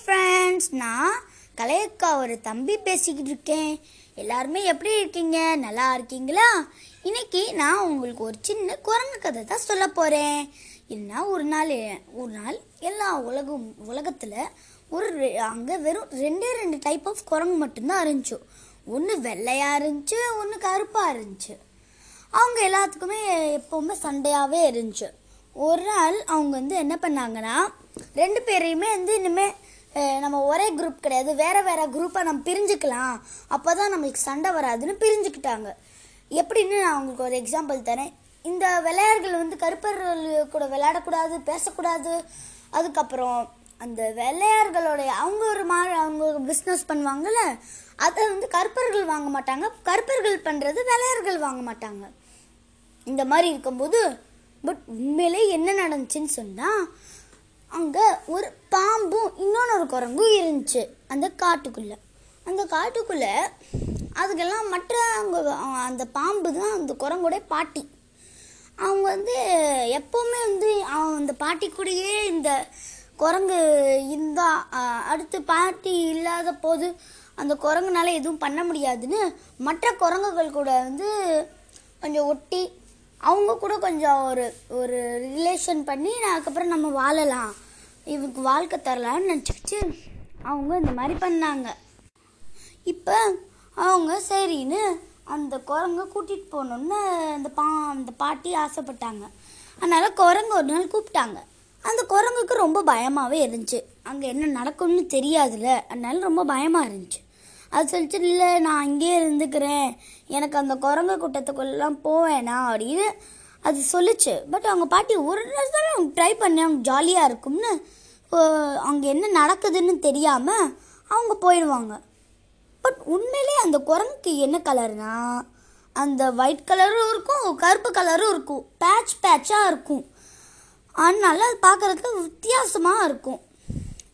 Friends நான் கலையக்கா ஒரு தம்பி பேசிக்கிட்டு இருக்கேன். எல்லாருமே எப்படி இருக்கீங்க? நல்லா இருக்கீங்களா? இன்னைக்கு நான் உங்களுக்கு ஒரு சின்ன குரங்கு கதை தான் சொல்ல போகிறேன் என்ன ஒரு நாள் ஒரு நாள் எல்லா உலகம் உலகத்தில் ஒரு அங்கே வெறும் ரெண்டே ரெண்டு டைப் ஆஃப் குரங்கு மட்டும்தான் இருந்துச்சு. ஒன்று வெள்ளையாக இருந்துச்சு ஒன்று கருப்பாக இருந்துச்சு. அவங்க எல்லாத்துக்குமே எப்போவுமே சண்டையாகவே இருந்துச்சு. ஒரு நாள் அவங்க வந்து என்ன பண்ணாங்கன்னா ரெண்டு பேரையுமே வந்து இனிமேல் நம்ம ஒரே குரூப் கிடையாது. வேறு வேறு குரூப்பாக நம்ம பிரிஞ்சுக்கலாம். அப்போ தான் நம்மளுக்கு சண்டை வராதுன்னு பிரிஞ்சுக்கிட்டாங்க. எப்படின்னு நான் உங்களுக்கு ஒரு எக்ஸாம்பிள் தரேன். இந்த விளையாடுகள் வந்து கருப்பர்கள் கூட விளையாடக்கூடாது பேசக்கூடாது. அதுக்கப்புறம் அந்த வெள்ளையார்களுடைய அவங்க ஒரு மாதிரி அவங்க ஒரு பிஸ்னஸ் பண்ணுவாங்கல்ல அதை வந்து கருப்பர்கள் வாங்க மாட்டாங்க. கருப்பர்கள் பண்ணுறது வெள்ளையர்கள் வாங்க மாட்டாங்க. இந்த மாதிரி இருக்கும்போது பட் உண்மையிலே என்ன நடந்துச்சுன்னு சொன்னால் அங்கே ஒரு பாம்பும் இன்னொன்று ஒரு குரங்கும் இருந்துச்சு அந்த காட்டுக்குள்ளே. அந்த காட்டுக்குள்ளே அதுக்கெல்லாம் மற்ற அவங்க அந்த பாம்பு தான் அந்த குரங்குடைய பாட்டி. அவங்க வந்து எப்போவுமே வந்து அவன் அந்த பாட்டி கூடயே இந்த குரங்கு இருந்தால் அடுத்து பாட்டி இல்லாத போது அந்த குரங்குனால எதுவும் பண்ண முடியாதுன்னு மற்ற குரங்குகள் கூட வந்து கொஞ்சம் ஒட்டி அவங்க கூட கொஞ்சம் ஒரு ஒரு ரிலேஷன் பண்ணி நான் அதுக்கப்புறம் நம்ம வாழலாம். இவனுக்கு வாழ்க்கை தரலான்னு நினச்சிக்கிச்சு. அவங்க இந்த மாதிரி பண்ணாங்க. இப்போ அவங்க சரின்னு அந்த குரங்க கூட்டிகிட்டு போகணுன்னு அந்த பா அந்த பாட்டி ஆசைப்பட்டாங்க. அதனால் குரங்கு ஒரு நாள் கூப்பிட்டாங்க. அந்த குரங்குக்கு ரொம்ப பயமாகவே இருந்துச்சு. அங்கே என்ன நடக்கும்னு தெரியாதுல்ல. அதனால ரொம்ப பயமாக இருந்துச்சு. அது சொல்லிச்சு இல்லை நான் இங்கேயே இருந்துக்கிறேன். எனக்கு அந்த குரங்கு கூட்டத்துக்குள்ளெலாம் போவேனா அப்படின்னு அது சொல்லுச்சு. பட் அவங்க பாட்டி ஒரு நாள் தானே அவங்க ட்ரை பண்ணி அவங்க ஜாலியாக இருக்கும்னு அங்கே என்ன நடக்குதுன்னு தெரியாமல் அவங்க போயிடுவாங்க. பட் உண்மையிலே அந்த குரங்குக்கு என்ன கலர்னா அந்த ஒயிட் கலரும் இருக்கும் கருப்பு கலரும் இருக்கும். பேட்ச் பேட்சாக இருக்கும். அதனால அது பார்க்குறதுக்கு வித்தியாசமாக இருக்கும்.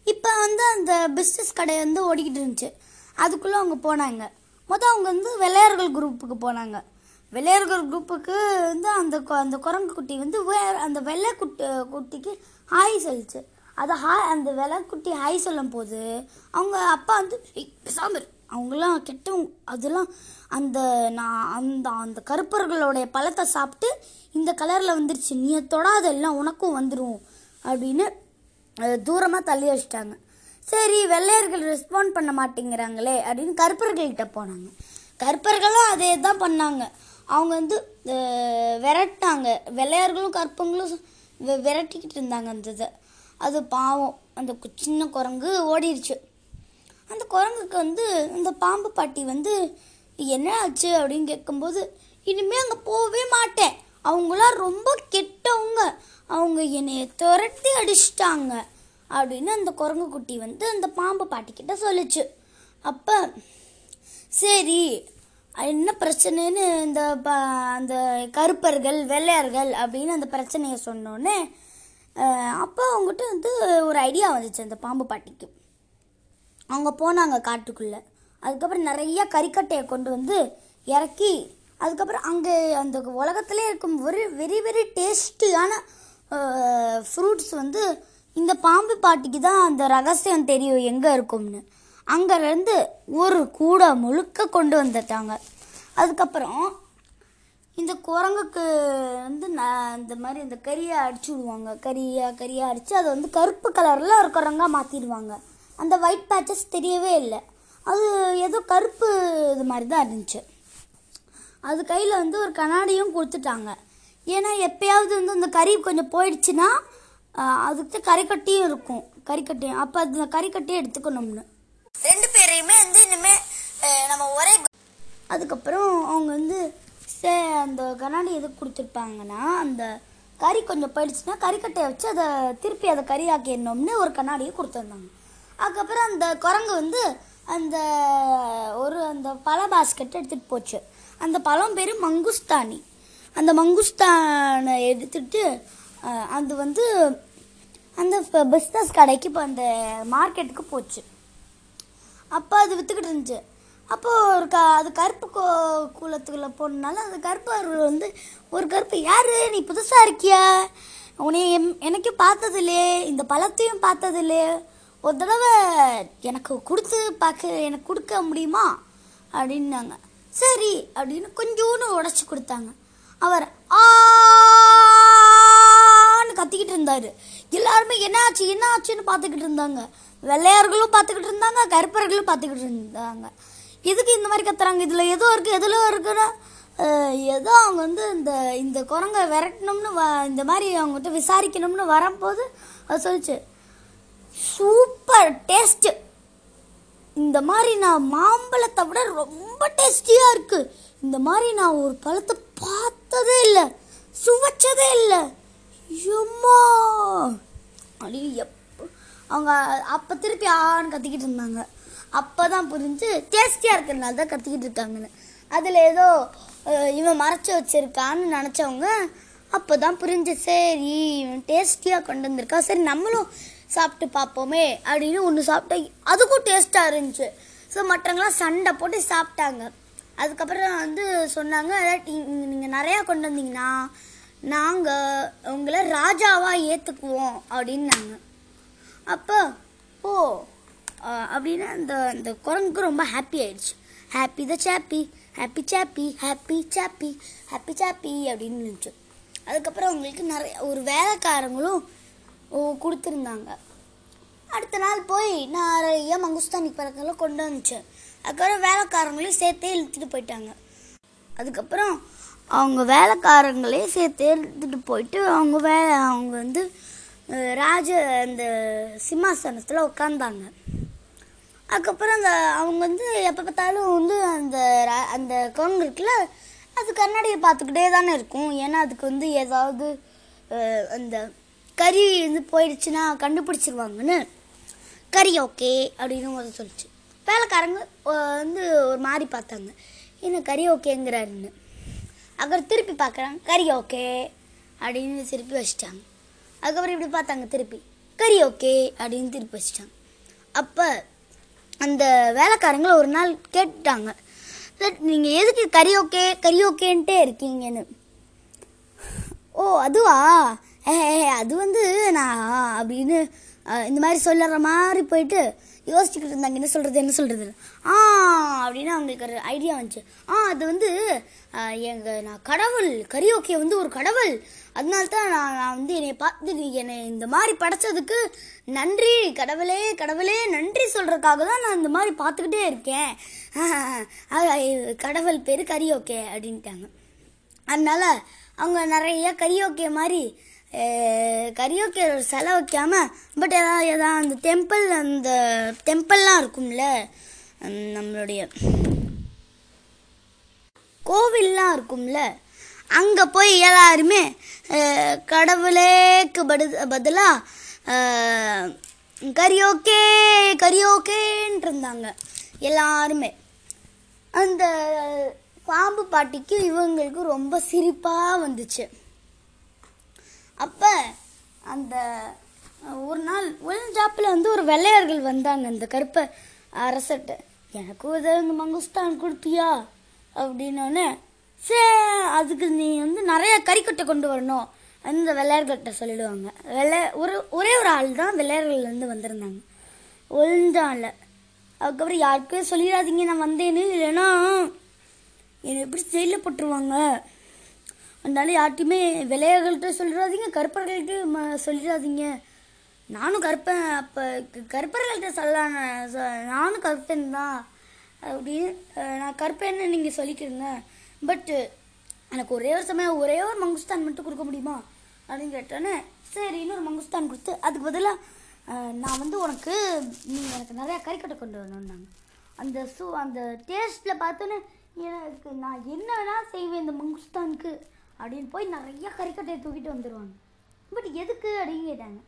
இப்போ வந்து அந்த பிஸ்னஸ் கடை வந்து ஓடிக்கிட்டு இருந்துச்சு. அதுக்குள்ளே அவங்க போனாங்க. மொதல் அவங்க வந்து வெள்ளையர்கள் குரூப்புக்கு போனாங்க. வெள்ளையர்கள் குரூப்புக்கு வந்து அந்த அந்த குரங்கு குட்டி வந்து வே அந்த வெள்ளை குட்டி குட்டிக்கு ஹாய் சொல்லிச்சு அது ஹா அந்த வெள்ளை ஹாய் சொல்லும் போது அவங்க அப்பா வந்து "ஏய், அவங்களாம் கெட்டவங்க. அதெல்லாம் அந்த நான் அந்த அந்த கருப்பர்களுடைய பழத்தை சாப்பிட்டு இந்த கலரில் வந்துருச்சு. நீ தொடாத எல்லாம் உனக்கும் வந்துடும் அப்படின்னு தூரமாக தள்ளி வச்சிட்டாங்க. சரி வெள்ளையர்கள் ரெஸ்பாண்ட் பண்ண மாட்டேங்கிறாங்களே அப்படின்னு கருப்பர்கள்கிட்ட போனாங்க. கருப்பர்களும் அதே தான் பண்ணாங்க. அவங்க வந்து விரட்டாங்க வெள்ளையர்களும் கற்பங்களும் விரட்டிக்கிட்டு இருந்தாங்க அந்த இதை. அது பாவம். அந்த கு- சின்ன குரங்கு ஓடிடுச்சு அந்த குரங்குக்கு வந்து அந்த பாம்பு பாட்டி வந்து என்ன ஆச்சு அப்படின்னு கேட்கும்போது இனிமேல் அங்கே போகவே மாட்டேன். அவங்களாம் ரொம்ப கெட்டவங்க. அவங்க என்னைய துரத்தி அடிச்சிட்டாங்க. அப்படின்னு அந்த குரங்கு குட்டி வந்து அந்த பாம்பு பாட்டிக்கிட்ட சொல்லுச்சு. அப்போ சரி என்ன பிரச்சனைன்னு இந்த ப- அந்த கருப்பர்கள் வெள்ளையர்கள் அப்படின்னு அந்த பிரச்சனையை சொன்னோன்னே அப்போ அவங்ககிட்ட வந்து ஒரு ஐடியா வந்துச்சு அந்த பாம்பு பாட்டிக்கு. அவங்க போனாங்க காட்டுக்குள்ளே. அதுக்கப்புறம் நிறைய கறிக்கட்டையை கொண்டு வந்து இறக்கி அதுக்கப்புறம் அங்கே அந்த உலகத்திலே இருக்கும் ஒரு வெரி வெரி டேஸ்டியான ஃப்ரூட்ஸ் வந்து இந்த பாம்பு பாட்டிக்கு தான் அந்த ரகசியம் தெரியும் எங்கே இருக்கும்னு. அங்கேருந்து ஒரு கூடை முழுக்க கொண்டு வந்துட்டாங்க. அதுக்கப்புறம் இந்த குரங்குக்கு வந்து நான் இந்த மாதிரி இந்த கறியை அடிச்சு விடுவாங்க. கறியா கறியா அடித்து அதை வந்து கருப்பு கலரில் ஒரு குரங்கா மாற்றிடுவாங்க அந்த ஒயிட் பேச்சஸ் தெரியவே இல்லை. அது ஏதோ கருப்பு இது மாதிரி தான் இருந்துச்சு. அது கையில் வந்து ஒரு கண்ணாடியும் கொடுத்துட்டாங்க. ஏன்னா எப்பயாவது வந்து அந்த கறி கொஞ்சம் போயிடுச்சுன்னா அதுக்கு கறிக்கட்டியும் இருக்கும். கறிக்கட்டியும். அப்போ அந்த கறிக்கட்டியும் எடுத்துக்கணும்னு. ரெண்டு பேரையுமே வந்து இனிமே அஹ், நம்ம ஒரே அதுக்கப்புறம் அவங்க வந்து சே அந்த கண்ணாடி எதுக்கு கொடுத்துருப்பாங்கன்னா அந்த கறி கொஞ்சம் போயிடுச்சுன்னா கறிக்கட்டையை வச்சு அதை திருப்பி அதை கறி ஆக்கிடணும்னு ஒரு கண்ணாடியை கொடுத்துருந்தாங்க. அதுக்கப்புறம் அந்த குரங்கு வந்து அந்த ஒரு அந்த பழ பாஸ்கெட் எடுத்துகிட்டு போச்சு. அந்த பழம் பேர் மங்குஸ்தானி. அந்த மங்குஸ்தானை எடுத்துட்டு அது வந்து அந்த பிஸ்னஸ் கடைக்கு இப்போ அந்த மார்க்கெட்டுக்கு போச்சு. அப்போ அது விற்றுக்கிட்டு இருந்துச்சு. அப்போது ஒரு க அது கருப்பு கோ கூலத்துக்குள்ளே போனனால அந்த கருப்பு வந்து ஒரு கருப்பு யார்? நீ புதுசாக இருக்கியா? உன்னை எம்- எனக்கும் பார்த்ததில்லையே. இந்த பழத்தையும் பார்த்ததில்லையே. ஒரு தடவை எனக்கு கொடுத்து பார்க்க எனக்கு கொடுக்க முடியுமா? அப்படின்னாங்க. சரி அப்படின்னு கொஞ்சோன்னு உடச்சி கொடுத்தாங்க. அவர் ஆன்னு கத்திக்கிட்டு இருந்தார் எல்லாருமே என்னாச்சு என்ன ஆச்சுன்னு பார்த்துக்கிட்டு இருந்தாங்க வெள்ளையார்களும் பார்த்துக்கிட்டு இருந்தாங்க கருப்பர்களும் பார்த்துக்கிட்டு இருந்தாங்க எதுக்கு இந்த மாதிரி கத்துறாங்க? இதில் ஏதோ இருக்குது எதில் இருக்குன்னா ஏதோ அவங்க வந்து இந்த இந்த குரங்கை விரட்டணும்னு வ இந்த மாதிரி அவங்ககிட்ட விசாரிக்கணும்னு வரும்போது அது சொல்லிச்சு. சூப்பர் டேஸ்ட்டு இந்த மாதிரி நான் மாம்பழத்தை விட ரொம்ப டேஸ்டியாக இருக்குது இந்த மாதிரி நான் ஒரு பழத்தை பார்த்ததே இல்லை. சுவைச்சதே இல்லை. எம்மா! அப்படி அவங்க அப்போ திருப்பி ஆன்னு கத்திக்கிட்டு இருந்தாங்க. அப்போ தான் புரிஞ்சு டேஸ்டியாக இருக்கிறனால தான் கற்றுக்கிட்டு இருக்காங்கன்னு. அதில் ஏதோ இவன் மறைச்சி வச்சுருக்கான்னு நினச்சவங்க அப்போ தான் புரிஞ்சு சரி இவன் டேஸ்டியாக கொண்டு வந்திருக்கா. சரி நம்மளும் சாப்பிட்டு பார்ப்போமே அப்படின்னு ஒன்று சாப்பிட்டா அதுக்கும் டேஸ்ட்டாக இருந்துச்சு. ஸோ மற்றவங்களாம் சண்டை போட்டு சாப்பிட்டாங்க. அதுக்கப்புறம் வந்து சொன்னாங்க நீங்கள் நிறையா கொண்டு வந்தீங்கன்னா நாங்கள் உங்களை ராஜாவாக ஏற்றுக்குவோம் அப்படின்னாங்க அப்போ அப்படின்னு அந்த அந்த குரங்குக்கு ரொம்ப ஹாப்பி ஆயிடுச்சு. Happy the chappy happy chappy happy chappy happy chappy அப்படின்னு இருந்துச்சு. அதுக்கப்புறம் அவங்களுக்கு நிறைய ஒரு வேலைக்காரங்களும் கொடுத்துருந்தாங்க. அடுத்த நாள் போய் நிறைய மங்குஸ்தானி பறக்கெல்லாம் கொண்டு வந்துச்சு. அதுக்கப்புறம் வேலைக்காரங்களையும் சேர்த்தே இழுத்துட்டு போயிட்டாங்க. அதுக்கப்புறம் அவங்க வேலைக்காரங்களே சேர்த்து எடுத்துட்டு போயிட்டு அவங்க வேலை அவங்க வந்து ராஜ அந்த சிம்மாசனத்தில் உட்காந்தாங்க அதுக்கப்புறம் அந்த அவங்க வந்து எப்போ பார்த்தாலும் வந்து அந்த அந்த குரங்கு இருக்குல்ல அது கண்ணாடியை பார்த்துக்கிட்டே தானே இருக்கும். ஏன்னா அதுக்கு வந்து ஏதாவது அந்த கறி வந்து போயிடுச்சுன்னா கண்டுபிடிச்சிருவாங்கன்னு. கறி ஓகே அப்படின்னு முதல்ல சொல்லிச்சு. வேலைக்காரங்க வந்து ஒரு மாதிரி பார்த்தாங்க. என்ன கறி ஓகேங்கிறாருன்னு. அப்புறம் திருப்பி பார்க்குறாங்க கறி ஓகே அப்படின்னு திருப்பி வச்சிட்டாங்க. அதுக்கப்புறம் இப்படி பார்த்தாங்க திருப்பி. கறி ஓகே அப்படின்னு திருப்பி வச்சிட்டாங்க. அப்போ அந்த வேலைக்காரங்களை ஒரு நாள் கேட்டாங்க. நீங்கள் எதுக்கு கறி ஓகே கறி ஓகேன்ட்டே இருக்கீங்கன்னு? ஓ அதுவா? ஏ அது வந்து நான் அப்படின்னு இந்த மாதிரி சொல்லுற மாதிரி போயிட்டு யோசிச்சுக்கிட்டு இருந்தாங்க. என்ன சொல்கிறது என்ன சொல்கிறது ஆ அப்படின்னு அவங்களுக்கு ஒரு ஐடியா வந்துச்சு. ஆ அது வந்து எங்கள் நான் கடவுள் கரியோக்கிய வந்து ஒரு கடவுள். அதனால தான் நான் நான் வந்து என்னை பார்த்து என்னை இந்த மாதிரி படைச்சதுக்கு நன்றி கடவுளே கடவுளே நன்றி சொல்கிறதுக்காக தான் நான் இந்த மாதிரி பார்த்துக்கிட்டே இருக்கேன். கடவுள் பேர் கரியோக்கே அப்படின்ட்டாங்க. அதனால் அவங்க நிறைய கரியோக்கே மாதிரி கரியோக்கே ஒரு சிலை வைக்காமல் பட் ஏதாவது ஏதாவது அந்த டெம்பிள் அந்த டெம்பிள்லாம் இருக்கும்ல நம்மளுடைய கோவில்லாம் இருக்கும்ல அங்கே போய் எல்லாருமே கடவுளேக்கு படு பதிலாக கரியோக்கே கரியோக்கேன்ட்டு இருந்தாங்க எல்லாருமே. அந்த பாம்பு பாட்டிக்கு இவங்களுக்கு ரொம்ப சிரிப்பாக வந்துச்சு. அப்போ அந்த ஒரு நாள் ஒளிஞ்சாப்பில் ஜாப்பில் வந்து ஒரு வெள்ளையர்கள் வந்தாங்க இந்த கருப்பை அரசர்கிட்ட எனக்கு ஒரு மங்குஸ்தான் கொடுத்தியா அப்படின்னோடனே சே அதுக்கு நீ வந்து நிறைய கறிக்கட்டை கொண்டு வரணும். அந்த வெள்ளையர்கள்ட்ட சொல்லிடுவாங்க. வெள்ளை ஒரு ஒரே ஒரு ஆள் தான் வெள்ளையர்கள்லேருந்து வந்திருந்தாங்க. ஒழிஞ்சான்ல அதுக்கப்புறம் யாருக்கும் சொல்லிடாதீங்க நான் வந்தேன்னு இல்லைன்னா என்னை எப்படி செயலில் போட்டுருவாங்க? அதனால யார்ட்டையுமே விளையாடுகள்கிட்ட சொல்லிடாதீங்க கற்பர்கள்கிட்ட ம- சொல்லிடாதீங்க. நானும் கற்பேன். அப்போ கருப்பர்கள்ட்ட சொல்லலாம் நானும் கற்பேன் தான். அப்படின்னு நான் கற்பேன்னு நீங்கள் சொல்லிக்கிறீங்க பட்டு எனக்கு ஒரே ஒரு சமயம் ஒரே ஒரு மங்குஸ்தான் மட்டும் கொடுக்க முடியுமா? அப்படின்னு கேட்டோன்னே சரி இன்னொரு மங்குஸ்தான் கொடுத்து அதுக்கு பதிலாக நான் வந்து உனக்கு நீ எனக்கு நிறையா கறிக்கட்டை கொண்டு வரணுன்னாங்க அந்த சூ அந்த டேஸ்ட்டில் பார்த்தோன்னே எனக்கு நான் என்ன வேணால் செய்வேன் இந்த மங்குஸ்தானுக்கு. அப்படின்னு போய் நிறைய கறிக்கட்டையை தூக்கிட்டு வந்துடுவாங்க பட் எதுக்கு அப்படின்னு கேட்டாங்க.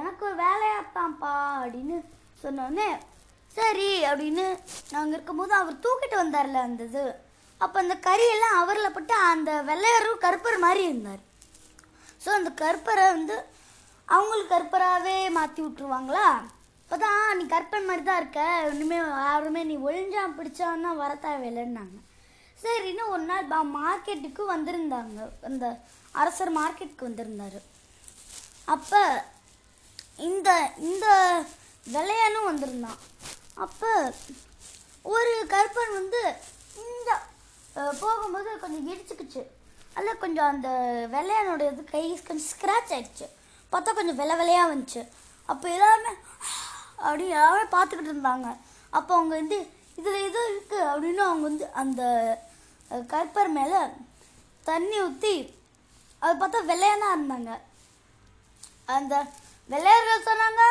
எனக்கு ஒரு வேலையாத்தான்ப்பா அப்படின்னு சொன்னோடனே சரி அப்படின்னு நாங்கள் இருக்கும்போது அவர் தூக்கிட்டு வந்தார்ல அந்த இது. அப்போ அந்த கறியெல்லாம் அவரில் பட்டு அந்த வெள்ளையரும் கருப்பர் மாதிரி இருந்தார். ஸோ அந்த கருப்பரை வந்து அவங்களுக்கு கற்பராகவே மாற்றி விட்ருவாங்களா இப்போ தான் நீ கற்பன் மாதிரி தான் இருக்க. இன்னுமே யாருமே நீ ஒழிஞ்சா பிடிச்சான்னா வர தேவையில்லைன்னாங்க. சரின்னு ஒரு நாள் பா மார்க்கெட்டுக்கு வந்திருந்தாங்க. அந்த அரசர் மார்க்கெட்டுக்கு வந்திருந்தார். அப்போ இந்த இந்த விளையானும் வந்திருந்தான். அப்போ ஒரு கருப்பன் வந்து இந்த போகும்போது கொஞ்சம் இடிச்சுக்குச்சு. அதில் கொஞ்சம் அந்த வெள்ளையானோட இது கை கொஞ்சம் ஸ்க்ராட்ச் ஆகிடுச்சு பார்த்தா கொஞ்சம் வெலை விலையாக வந்துச்சு. அப்போ எல்லாருமே அப்படி எல்லாருமே பார்த்துக்கிட்டு இருந்தாங்க. அப்போ அவங்க வந்து இதில் இது இருக்குது அப்படின்னு அவங்க வந்து அந்த கருப்பர் மேலே தண்ணி ஊற்றி அது பார்த்தா வெள்ளையானா இருந்தாங்க. அந்த வெள்ளையர்கள் சொன்னாங்க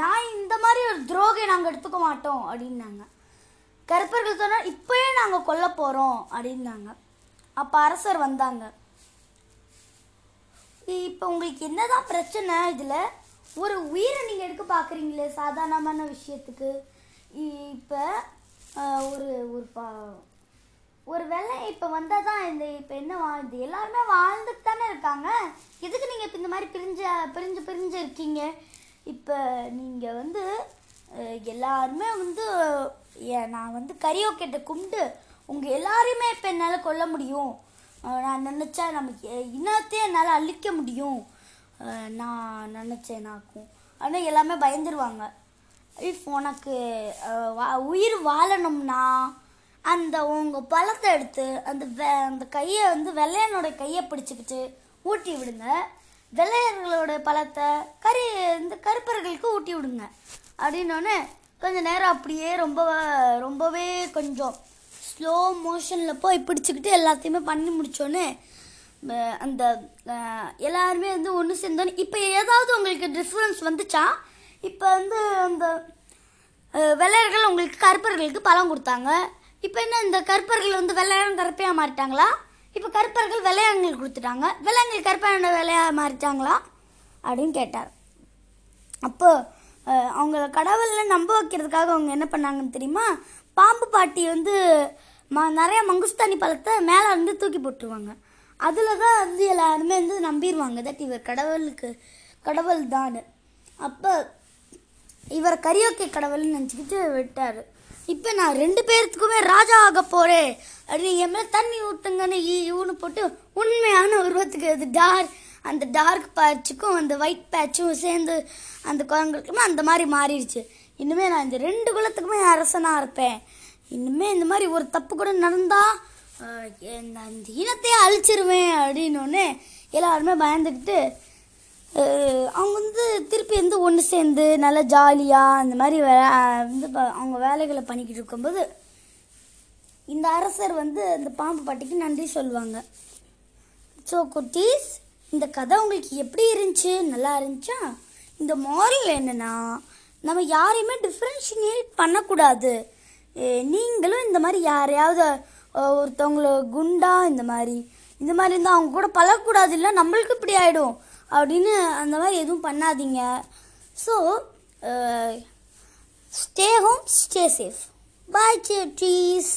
நான் இந்த மாதிரி ஒரு துரோகை நாங்கள் எடுத்துக்க மாட்டோம் அப்படின்னாங்க. கருப்பர்கள் சொன்னால் இப்போயே நாங்கள் கொல்ல போகிறோம் அப்படின்னாங்க. அப்போ அரசர் வந்தாங்க. இப்போ உங்களுக்கு என்னதான் பிரச்சனை இதில்? ஒரு உயிரை நீங்கள் எடுக்க பார்க்குறீங்களே சாதாரணமான விஷயத்துக்கு. இப்போ ஒரு ஒரு பா ஒரு வேலை இப்போ வந்தால் தான் இந்த இப்போ என்ன வாழ்ந்து எல்லாருமே வாழ்ந்துட்டு தானே இருக்காங்க? எதுக்கு நீங்கள் இப்போ இந்த மாதிரி பிரிஞ்ச பிரிஞ்சு பிரிஞ்சு இருக்கீங்க? இப்போ நீங்கள் வந்து எல்லாருமே வந்து ஏ- நான் வந்து கரியோக்கிட்ட கும்பிட்டு உங்கள் எல்லாரையுமே இப்போ என்னால் கொல்ல முடியும். நான் நினச்சா நமக்கு இன்னத்தையும் என்னால் அழிக்க முடியும். நான் நினச்சேன் நாக்கும். ஆனால் எல்லாமே பயந்துருவாங்க. இஃப் உனக்கு வா- உயிர் வாழணும்னா அந்த உங்கள் பழத்தை எடுத்து அந்த வெ அந்த கையை வந்து வெள்ளையனோட கையை பிடிச்சிக்கிட்டு ஊட்டி விடுங்க. வெள்ளையர்களோட பழத்தை கரு இந்த கருப்பர்களுக்கு ஊட்டி விடுங்க. அப்படின்னோடனே கொஞ்சம் நேரம் அப்படியே ரொம்ப ரொம்பவே கொஞ்சம் ஸ்லோ மோஷனில் போய் பிடிச்சிக்கிட்டு எல்லாத்தையுமே பண்ணி முடித்தோன்னே அந்த எல்லாருமே வந்து ஒன்று சேர்ந்தோன்னே இப்போ ஏதாவது உங்களுக்கு டிஃப்ரென்ஸ் வந்துச்சா? இப்போ வந்து அந்த வெள்ளையர்கள் உங்களுக்கு கருப்பர்களுக்கு பழம் கொடுத்தாங்க. இப்போ என்ன இந்த கருப்பர்கள் வந்து வெள்ளையான கருப்பையாக மாறிட்டாங்களா? இப்போ கருப்பர்கள் வெள்ளையங்களுக்கு கொடுத்துட்டாங்க. வெள்ளையங்கள் கருப்பையான வெள்ளையாக மாறிட்டாங்களா? அப்படின்னு கேட்டார். அப்போது அவங்கள கடவுளில் நம்ப வைக்கிறதுக்காக அவங்க என்ன பண்ணாங்கன்னு தெரியுமா? பாம்பு பாட்டி வந்து ம நிறைய மங்குஸ்தானி பழத்தை மேலே இருந்து தூக்கி போட்டுருவாங்க. அதில் தான் வந்து எல்லாருமே வந்து நம்பிடுவாங்க தட் இவர் கடவுளுக்கு கடவுள் தான் அப்போ இவர் கரியோக்கை கடவுள்னு நினச்சிக்கிட்டு விட்டார். இப்போ நான் ரெண்டு பேர்த்துக்குமே ராஜா ஆக போகிறேன் அப்படின்னு என் மேலே தண்ணி ஊற்றுங்கன்னு இவனு போட்டு உண்மையான உருவத்துக்கு அது டார்க் அந்த டார்க் பேட்சுக்கும் அந்த ஒயிட் பேட்சும் சேர்ந்து அந்த குரங்களுக்குமே அந்த மாதிரி மாறிடுச்சு. இனிமே நான் இந்த ரெண்டு குலத்துக்குமே அரசனாக இருப்பேன். இனிமே இந்த மாதிரி ஒரு தப்பு கூட நடந்தா இந்த அந்த இனத்தையே அழிச்சிருவேன் அப்படின்னோடனே எல்லாருமே பயந்துக்கிட்டு அவங்க வந்து திருப்பி வந்து ஒன்று சேர்ந்து நல்லா ஜாலியாக அந்த மாதிரி வே வந்து ப- அவங்க வேலைகளை பண்ணிக்கிட்டு இருக்கும்போது இந்த அரசர் வந்து அந்த பாம்பு பாட்டிக்கு நன்றி சொல்லுவாங்க. ஸோ குட்டீஸ் இந்த கதை உங்களுக்கு எப்படி இருந்துச்சு? நல்லா இருந்துச்சா? இந்த மாரல் என்னென்னா நம்ம யாரையுமே டிஃப்ரென்ஷியேட் பண்ணக்கூடாது. நீங்களும் இந்த மாதிரி யாரையாவது அஹ் ஒருத்தவங்கள குண்டா இந்த மாதிரி இந்த மாதிரி இருந்தால் அவங்க கூட பழகக்கூடாது இல்லை நம்மளுக்கு இப்படி ஆகிடும் அப்படின்னு அந்த மாதிரி எதுவும் பண்ணாதீங்க. So stay home stay safe bye trees